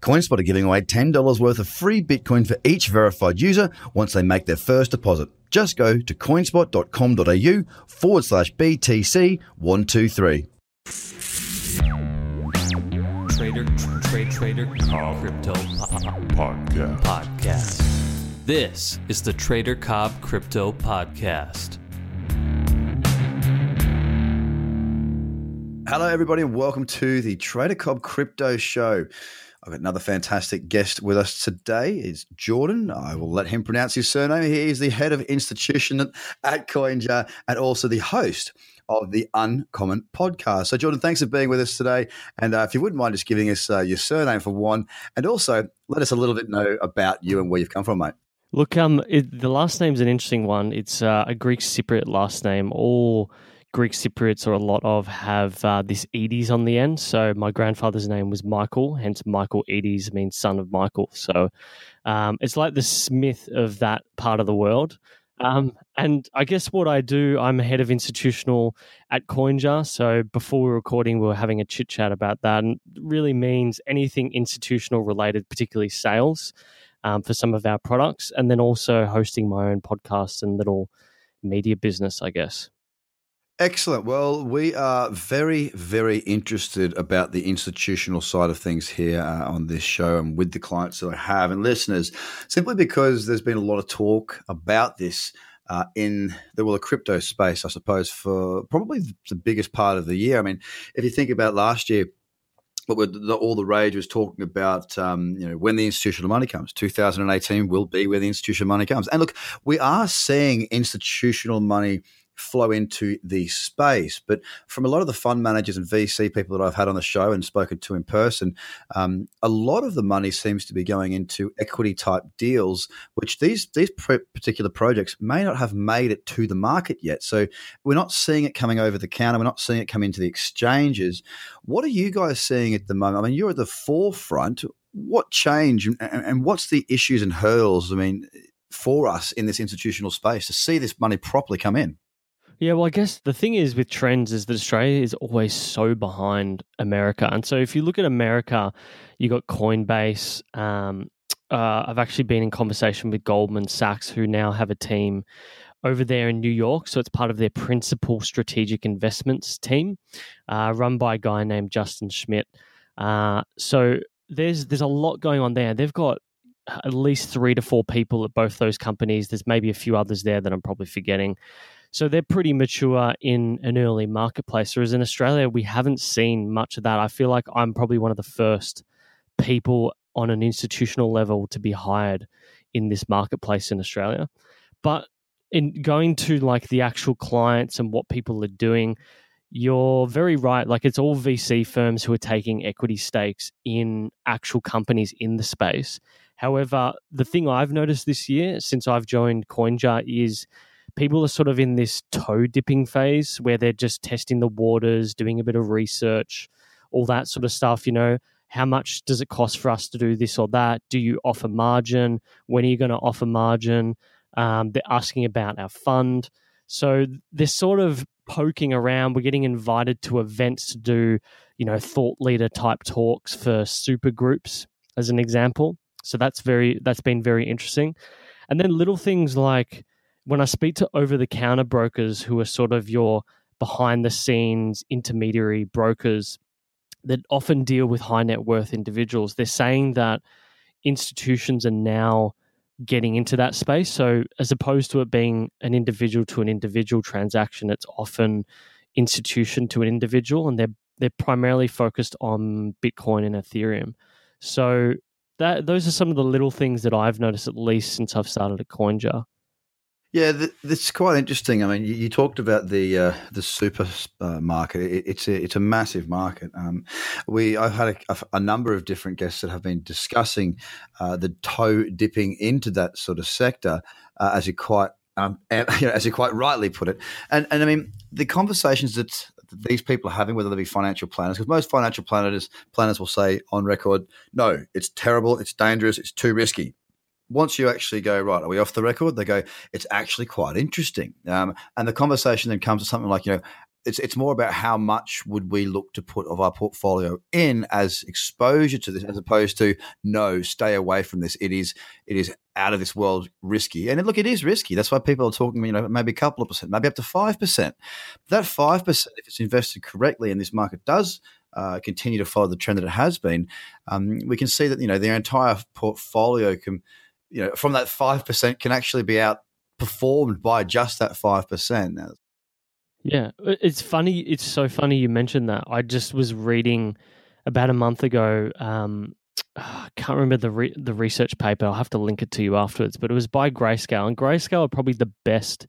CoinSpot are giving away $10 worth of free Bitcoin for each verified user once they make their first deposit. Just go to coinspot.com.au forward slash BTC123. Trader, trade, trader, crypto podcast. podcast. This is the Trader Cobb Crypto Podcast. Hello, everybody, and welcome to the Trader Cobb Crypto Show. I've got another fantastic guest with us today. Is Jordan. I will let him pronounce his surname. He is the head of institution at CoinJar and also the host of the Uncommon podcast. So, Jordan, thanks for being with us today. And uh, if you wouldn't mind just giving us uh, your surname for one, and also let us a little bit know about you and where you've come from, mate. Look, um, it, the last name's an interesting one. It's uh, a Greek Cypriot last name. All Greek Cypriots, or a lot of, have uh, this Edes on the end. So my grandfather's name was Michael, hence Michaelides means son of Michael. So um, it's like the Smith of that part of the world. Um, and I guess what I do, I'm head of institutional at CoinJar. So before we were recording, we were having a chit chat about that, and really means anything institutional related, particularly sales um, for some of our products, and then also hosting my own podcast and little media business, I guess. Excellent. Well, we are very, very interested about the institutional side of things here uh, on this show and with the clients that I have and listeners, simply because there's been a lot of talk about this uh, in the well, the crypto space, I suppose, for probably the biggest part of the year. I mean, if you think about last year, but the, all the rage was talking about, um, you know, when the institutional money comes. 2018 will be where the institutional money comes. And look, we are seeing institutional money flow into the space. But from a lot of the fund managers and VC people that I've had on the show and spoken to in person, um, a lot of the money seems to be going into equity type deals, which these these particular projects may not have made it to the market yet. So we're not seeing it coming over the counter. We're not seeing it come into the exchanges. What are you guys seeing at the moment? I mean, you're at the forefront. What change and, and what's the issues and hurdles? I mean, for us in this institutional space to see this money properly come in? Yeah, well, I guess the thing is with trends is that Australia is always so behind America. And so if you look at America, you got Coinbase. Um, uh, I've actually been in conversation with Goldman Sachs, who now have a team over there in New York. So it's part of their principal strategic investments team, uh, run by a guy named Justin Schmidt. Uh, so there's there's a lot going on there. They've got at least three to four people at both those companies. There's maybe a few others there that I'm probably forgetting. So they're pretty mature in an early marketplace. Whereas in Australia, we haven't seen much of that. I feel like I'm probably one of the first people on an institutional level to be hired in this marketplace in Australia. But in going to like the actual clients and what people are doing, you're very right. Like it's all VC firms who are taking equity stakes in actual companies in the space. However, the thing I've noticed this year since I've joined CoinJar is people are sort of in this toe dipping phase where they're just testing the waters, doing a bit of research, all that sort of stuff. You know, how much does it cost for us to do this or that? Do you offer margin? When are you going to offer margin? Um, they're asking about our fund. So they're sort of poking around. We're getting invited to events to do, you know, thought leader type talks for super groups, as an example. So that's very that's been very interesting. And then little things like when I speak to over the counter brokers who are sort of your behind the scenes intermediary brokers that often deal with high net worth individuals, they're saying that institutions are now getting into that space. So, as opposed to it being an individual to an individual transaction, it's often institution to an individual, and they're they're primarily focused on Bitcoin and Ethereum. So, that those are some of the little things that I've noticed, at least since I've started at CoinJar. Yeah, that's quite interesting. I mean, you, talked about the uh, the super uh, it's a it's a massive market. Um, we I've had a, a, number of different guests that have been discussing uh, the toe dipping into that sort of sector, uh, as you quite um, as you quite rightly put it. And and I mean, the conversations that these people are having, whether they be financial planners, because most financial planners planners will say on record, no, it's terrible, it's dangerous, it's too risky. Once you actually go right, are we off the record? They go, it's actually quite interesting, um, and the conversation then comes to something like, you know, it's it's more about how much would we look to put of our portfolio in as exposure to this, as opposed to no, stay away from this. It is it is out of this world risky, and look, it is risky. That's why people are talking, you know, maybe a couple of percent, maybe up to five percent. That five percent, if it's invested correctly, and this market does uh, continue to follow the trend that it has been, um, we can see that you know the entire portfolio can, you know, from that five percent can actually be outperformed by just that five percent. Yeah, it's funny. It's so funny you mentioned that. I just was reading about a month ago. Um, I can't remember the re- the research paper. I'll have to link it to you afterwards. But it was by Grayscale, and Grayscale are probably the best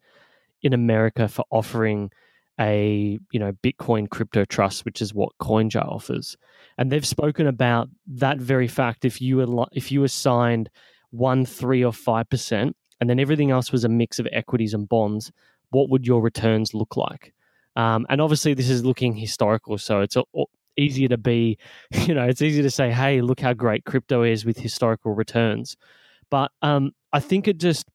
in America for offering a you know Bitcoin crypto trust, which is what CoinJar offers. And they've spoken about that very fact. If you were if you assigned one, three, or five percent, and then everything else was a mix of equities and bonds, what would your returns look like? Um, and obviously, this is looking historical, so it's a, easier to be, you know, it's easy to say, hey, look how great crypto is with historical returns. But um, I think it just,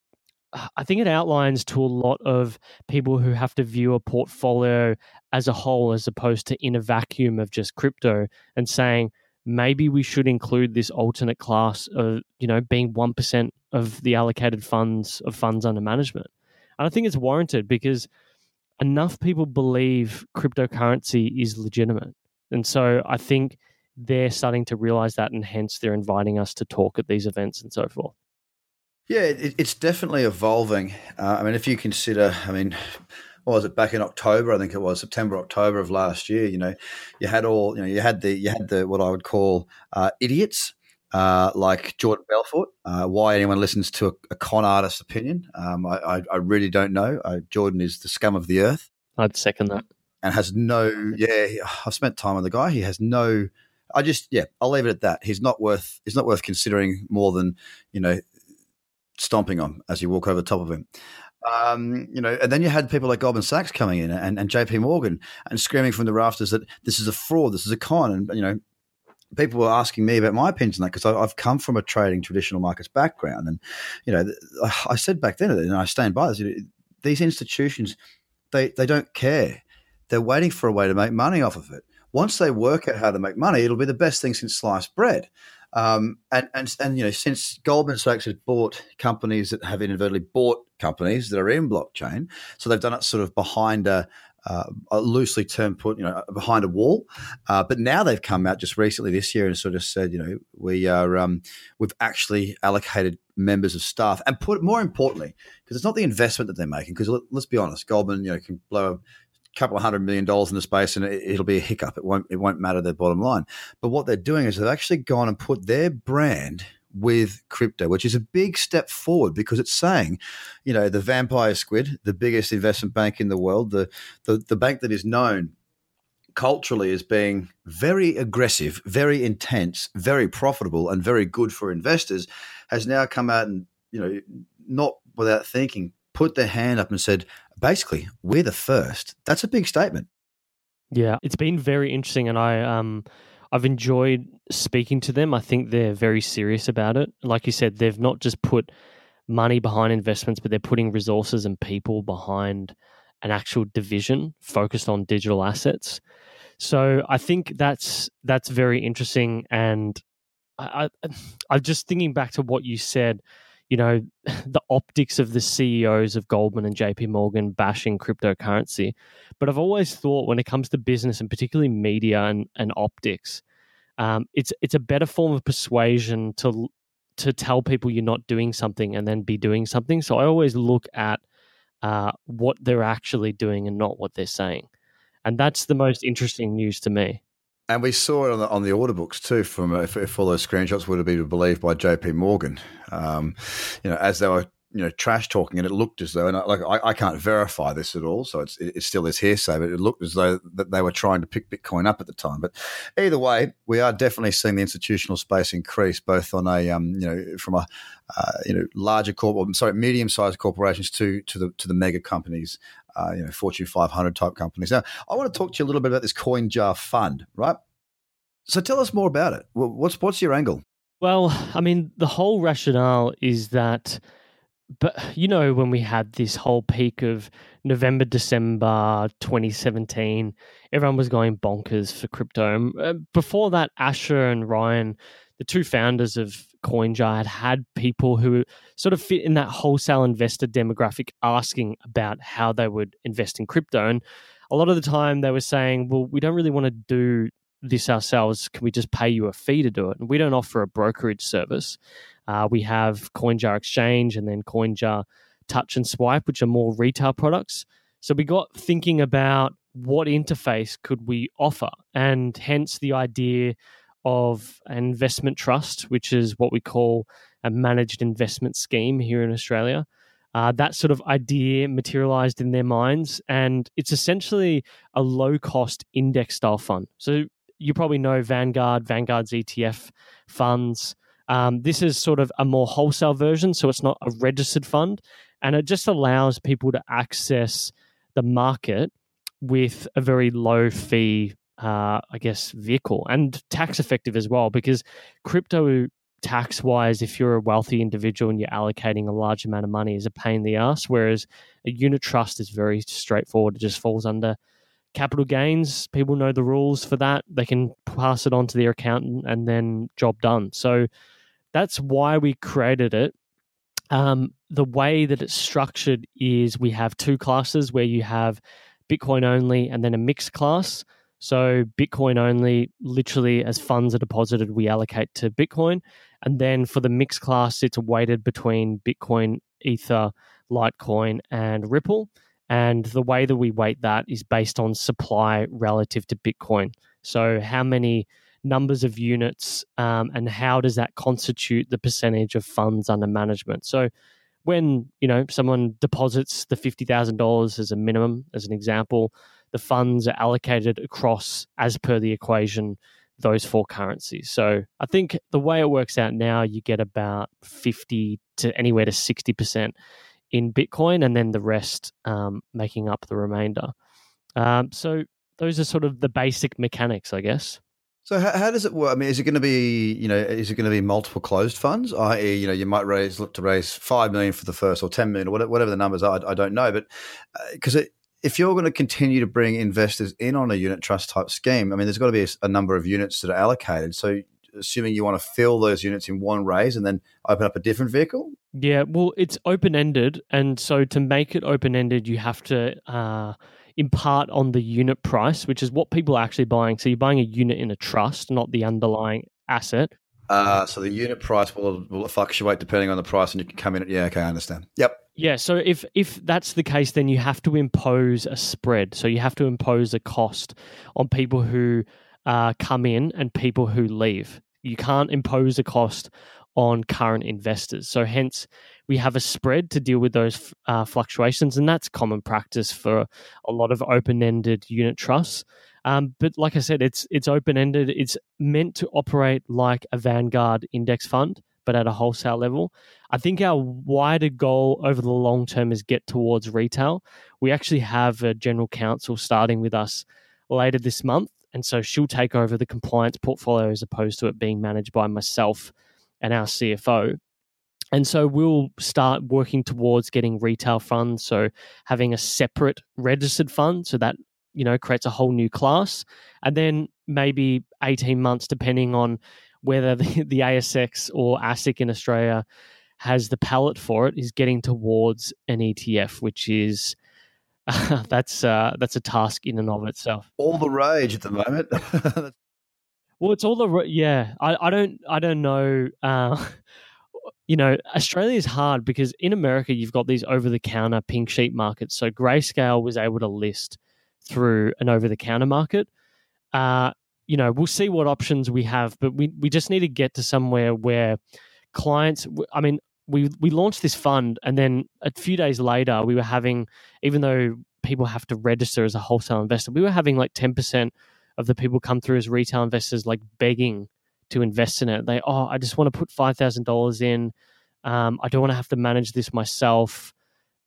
I think it outlines to a lot of people who have to view a portfolio as a whole as opposed to in a vacuum of just crypto and saying, maybe we should include this alternate class of, you know, being 1% of the allocated funds of funds under management. And I think it's warranted because enough people believe cryptocurrency is legitimate. And so I think they're starting to realize that, and hence they're inviting us to talk at these events and so forth. Yeah, it, it's definitely evolving. Uh, I mean, if you consider, I mean, what was it back in October? I think it was September, October of last year. You know, you had all, you know, you had the, you had the what I would call uh, idiots uh, like Jordan Belfort. Uh, why anyone listens to a, a con artist's opinion, um, I, I, I, really don't know. Uh, Jordan is the scum of the earth. I'd second that. And has no, yeah, I've spent time with the guy. He has no, I just, yeah, I'll leave it at that. He's not worth, he's not worth considering more than, you know, stomping on as you walk over the top of him. Um, you know, and then you had people like Goldman Sachs coming in and, and JP Morgan and screaming from the rafters that this is a fraud, this is a con. And, you know, people were asking me about my opinions on that because I've come from a trading traditional markets background, and you know, I said back then, and I stand by this: these institutions, they they don't care. They're waiting for a way to make money off of it. Once they work out how to make money, it'll be the best thing since sliced bread. Um, and, and and you know, since Goldman Sachs has bought companies that have inadvertently bought companies that are in blockchain, so they've done it sort of behind a, uh, loosely termed put, you know, behind a wall. Uh, but now they've come out just recently this year and sort of said, you know, we are um, we've actually allocated members of staff and put more importantly because it's not the investment that they're making because let, us be honest, Goldman, you know, can blow a couple of hundred million dollars into space and it, it'll be a hiccup. It won't it won't matter their bottom line. But what they're doing is they've actually gone and put their brand with crypto, which is a big step forward because it's saying, you know, the vampire squid, the biggest investment bank in the world, the the, the bank that is known culturally as being very aggressive, very intense, very profitable, and very good for investors, has now come out and, you know, not without thinking, put their hand up and said, basically, we're the first. That's a big statement. Yeah, it's been very interesting, and I um I've enjoyed speaking to them. I think they're very serious about it. Like you said, they've not just put money behind investments, but they're putting resources and people behind an actual division focused on digital assets. So I think that's that's very interesting. And I, I, I'm just thinking back to what you said. You know, the optics of the CEOs of Goldman and JP Morgan bashing cryptocurrency. But I've always thought when it comes to business and particularly media and, and optics, um, it's it's a better form of persuasion to to tell people you're not doing something and then be doing something. So I always look at uh, what they're actually doing and not what they're saying, and that's the most interesting news to me. And we saw it on the, on the order books too. From if, if all those screenshots were to be believed by J.P. Morgan, um, you know, as they were you know trash talking, and it looked as though, and I, like I, I, can't verify this at all, so it's it still is hearsay, but it looked as though that they were trying to pick Bitcoin up at the time. But either way, we are definitely seeing the institutional space increase, both on a um, you know from a uh, you know larger corp, sorry, medium sized corporations to to the to the mega companies. Uh, you know, Fortune 500 type companies. Now, I want to talk to you a little bit about this CoinJar fund, right? So, tell us more about it. What's what's your angle? Well, I mean, the whole rationale is that, but you know, when we had this whole peak of November, December 2017, everyone was going bonkers for crypto. Uh, before that, Asher and Ryan, the two founders of CoinJar, had had people who sort of fit in that wholesale investor demographic asking about how they would invest in crypto. And a lot of the time they were saying, well, we don't really want to do this ourselves. Can we just pay you a fee to do it? And we don't offer a brokerage service. Uh, we have CoinJar Exchange and then CoinJar Touch and Swipe, which are more retail products. So we got thinking about what interface could we offer, and hence the idea of an investment trust, which is what we call a managed investment scheme here in Australia. Uh, that sort of idea materialized in their minds, and it's essentially a low cost index style fund. So you probably know Vanguard, Vanguard's ETF funds. Um, this is sort of a more wholesale version, so it's not a registered fund, and it just allows people to access the market with a very low fee, uh, I guess, vehicle and tax effective as well. Because crypto tax wise, if you're a wealthy individual and you're allocating a large amount of money, is a pain in the ass. Whereas a unit trust is very straightforward; it just falls under capital gains, people know the rules for that. They can pass it on to their accountant and then job done. So that's why we created it. Um, the way that it's structured is we have two classes where you have Bitcoin only and then a mixed class. So Bitcoin only, literally as funds are deposited, we allocate to Bitcoin. And then for the mixed class, it's weighted between Bitcoin, Ether, Litecoin, and Ripple. And the way that we weight that is based on supply relative to Bitcoin. So, how many numbers of units um, and how does that constitute the percentage of funds under management? So, when you know someone deposits the fifty thousand dollars as a minimum, as an example, the funds are allocated across as per the equation those four currencies. So I think the way it works out now, you get about fifty to anywhere to sixty percent in Bitcoin, and then the rest um, making up the remainder. Um, so those are sort of the basic mechanics, I guess. So how, how, does it work? I mean, is it going to be, you know, is it going to be multiple closed funds? I.e., you know, you might raise look to raise five million for the first or ten million or whatever, the numbers are. I, I don't know, but because uh, if you're going to continue to bring investors in on a unit trust type scheme, I mean, there's got to be a, a number of units that are allocated. So assuming you want to fill those units in one raise and then open up a different vehicle? Yeah, well, it's open ended. And so to make it open ended, you have to uh, impart on the unit price, which is what people are actually buying. So you're buying a unit in a trust, not the underlying asset. Uh, so the unit price will, will fluctuate depending on the price, and you can come in. At, yeah, okay, I understand. Yep. Yeah, so if if that's the case, then you have to impose a spread. So you have to impose a cost on people who uh, come in and people who leave you can't impose a cost on current investors. So, hence, we have a spread to deal with those uh, fluctuations, and that's common practice for a lot of open-ended unit trusts. Um, but like I said, it's it's open-ended. It's meant to operate like a Vanguard index fund, but at a wholesale level. I think our wider goal over the long term is get towards retail. We actually have a general counsel starting with us later this month and so she'll take over the compliance portfolio as opposed to it being managed by myself and our CFO. And so we'll start working towards getting retail funds. So having a separate registered fund so that, you know, creates a whole new class. And then maybe 18 months, depending on whether the, the ASX or ASIC in Australia has the palate for it, is getting towards an ETF, which is that's uh, that's a task in and of itself. All the rage at the moment. well, it's all the yeah. I, I don't I don't know. Uh, you know, Australia is hard because in America you've got these over the counter pink sheet markets. So Grayscale was able to list through an over the counter market. Uh, you know, we'll see what options we have, but we we just need to get to somewhere where clients. I mean, we we launched this fund, and then a few days later, we were having, even though people have to register as a wholesale investor, we were having like ten percent of the people come through as retail investors, like begging to invest in it. They, oh, I just want to put five thousand dollars in. Um, I don't want to have to manage this myself,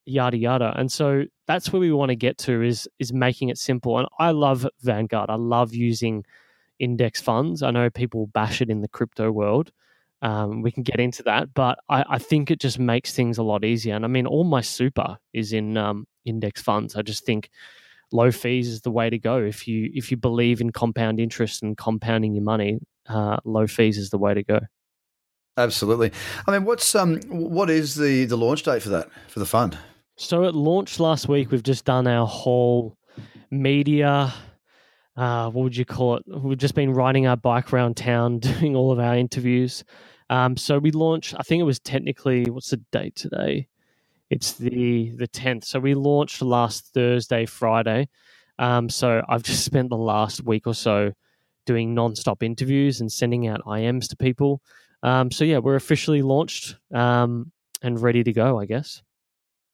yada yada. And so that's where we want to get to is is making it simple. And I love Vanguard. I love using index funds. I know people bash it in the crypto world. Um, we can get into that, but I, I, think it just makes things a lot easier. And I mean, all my super is in um, index funds. I just think low fees is the way to go. If you if you believe in compound interest and compounding your money, uh, low fees is the way to go. Absolutely. I mean, what's um, what is the the launch date for that for the fund? So it launched last week. We've just done our whole media. Uh, what would you call it? We've just been riding our bike around town, doing all of our interviews. Um, so we launched. I think it was technically what's the date today? It's the the tenth. So we launched last Thursday, Friday. Um, so I've just spent the last week or so doing non-stop interviews and sending out IMs to people. Um, so yeah, we're officially launched um, and ready to go. I guess.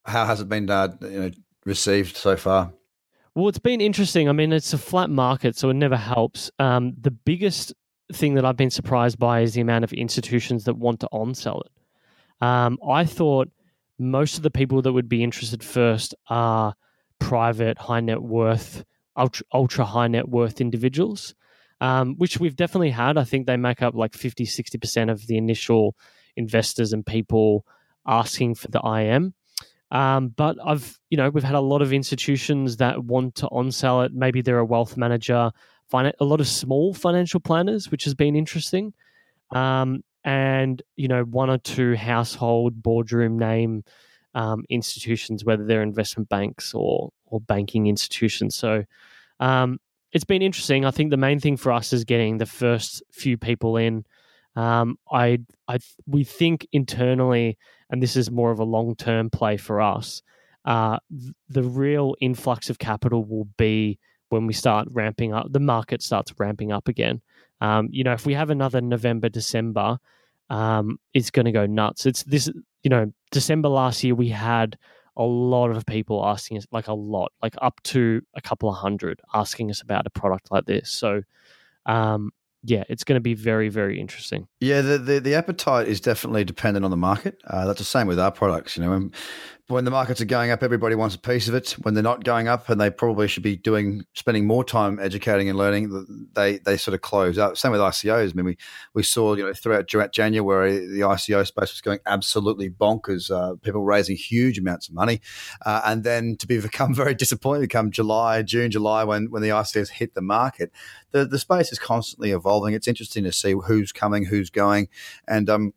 How has it been uh, you know, received so far? Well, it's been interesting. I mean, it's a flat market, so it never helps. Um, the biggest thing that Most of the people that would be interested first are private, high net worth, ultra, ultra high net worth individuals um, which we've definitely had. I think they make up like 50, 60% of the initial investors and people asking for the IM. Um, but I've, you know, we've had a lot of institutions that want to on sell it. Maybe they're a wealth manager, a lot of small financial planners, which has been interesting. Um, and, you know, one or two household boardroom name um, institutions, whether they're investment banks or, or banking institutions. So, um, it's been interesting. I think the main thing for us is getting the first few people in. Um, I, I, we think internally, and this is more of a long term play for us. Uh, the real influx of capital will be when we start ramping up. The market starts ramping up again. Um, you know, if we have another November, December, um, it's going to go nuts. It's this. You know, December last year we had a lot of people asking us, like a lot, like up to a couple of hundred, asking us about a product like this. So, um, yeah, it's going to be very, very interesting. Yeah, the, the, the appetite is definitely dependent on the market. Uh, that's the same with our products. You know, when, the markets are going up, everybody wants a piece of it. When they're not going up, and they probably should be doing spending more time educating and learning, they they sort of close up. Same with ICOs. I mean, we we saw you know throughout January the ICO space was going absolutely bonkers. Uh, people raising huge amounts of money, uh, and then to be become very disappointed come July, June, July when when the ICOs hit the market, the the space is constantly evolving. It's interesting to see who's coming, who's going, and um.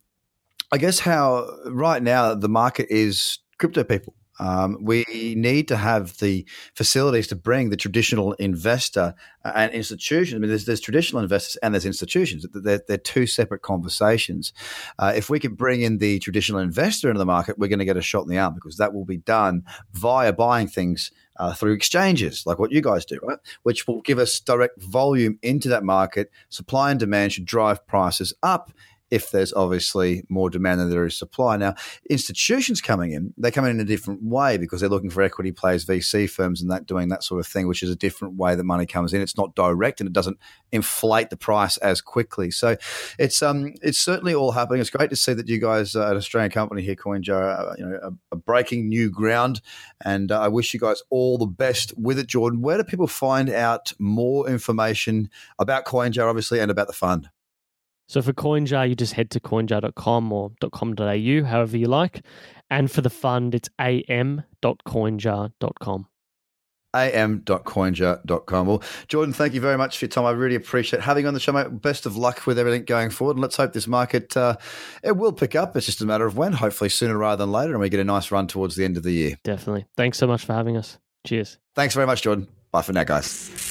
I guess how right now the market is crypto people. Um, we need to have the facilities to bring the traditional investor uh, and institutions. I mean, there's, there's traditional investors and there's institutions. They're, they're two separate conversations. Uh, if we can bring in the traditional investor into the market, we're going to get a shot in the arm because that will be done via buying things uh, through exchanges, like what you guys do, right? Which will give us direct volume into that market. Supply and demand should drive prices up if there's obviously more demand than there is supply. Now, institutions coming in, they come in in a different way because they're looking for equity players, VC firms, and that doing that sort of thing, which is a different way that money comes in. It's not direct and it doesn't inflate the price as quickly. So it's um it's certainly all happening. It's great to see that you guys, uh, an Australian company here, CoinJar, uh, you know, are, are, breaking new ground, and uh, I wish you guys all the best with it, Jordan. Where do people find out more information about CoinJar, obviously, and about the fund? So for CoinJar, you just head to coinjar.com or .com.au, however you like. And for the fund, it's am.coinjar.com am.coinjar.com. Well, Jordan, thank you very much for your time. I really appreciate having you on the show, mate. Best of luck with everything going forward. And let's hope this market, uh, it will pick up. It's just a matter of when, hopefully sooner rather than later, and we get a nice run towards the end of the year. Definitely. Thanks so much for having us. Cheers. Thanks very much, Jordan. Bye for now, guys